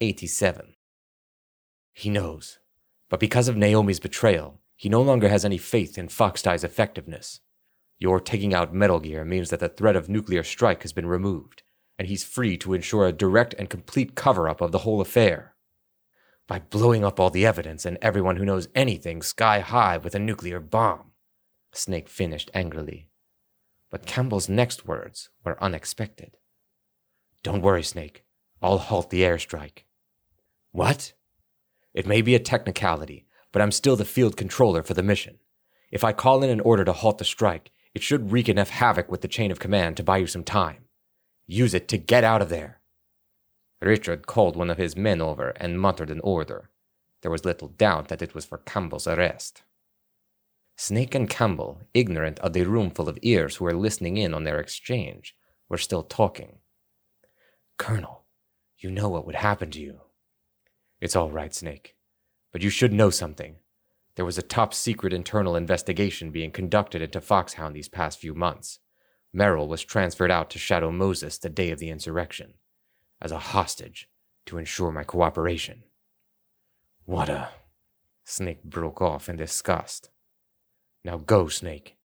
87. He knows. But because of Naomi's betrayal, he no longer has any faith in Foxdie's effectiveness. Your taking out Metal Gear means that the threat of nuclear strike has been removed, and he's free to ensure a direct and complete cover up of the whole affair. By blowing up all the evidence and everyone who knows anything sky high with a nuclear bomb, Snake finished angrily. But Campbell's next words were unexpected. Don't worry, Snake. I'll halt the airstrike. What? It may be a technicality, but I'm still the field controller for the mission. If I call in an order to halt the strike, it should wreak enough havoc with the chain of command to buy you some time. Use it to get out of there. Richard called one of his men over and muttered an order. There was little doubt that it was for Campbell's arrest. Snake and Campbell, ignorant of the roomful of ears who were listening in on their exchange, were still talking. Colonel, you know what would happen to you. It's all right, Snake. But you should know something. There was a top secret internal investigation being conducted into Foxhound these past few months. Meryl was transferred out to Shadow Moses the day of the insurrection, as a hostage to ensure my cooperation. What a. Snake broke off in disgust. Now go, Snake.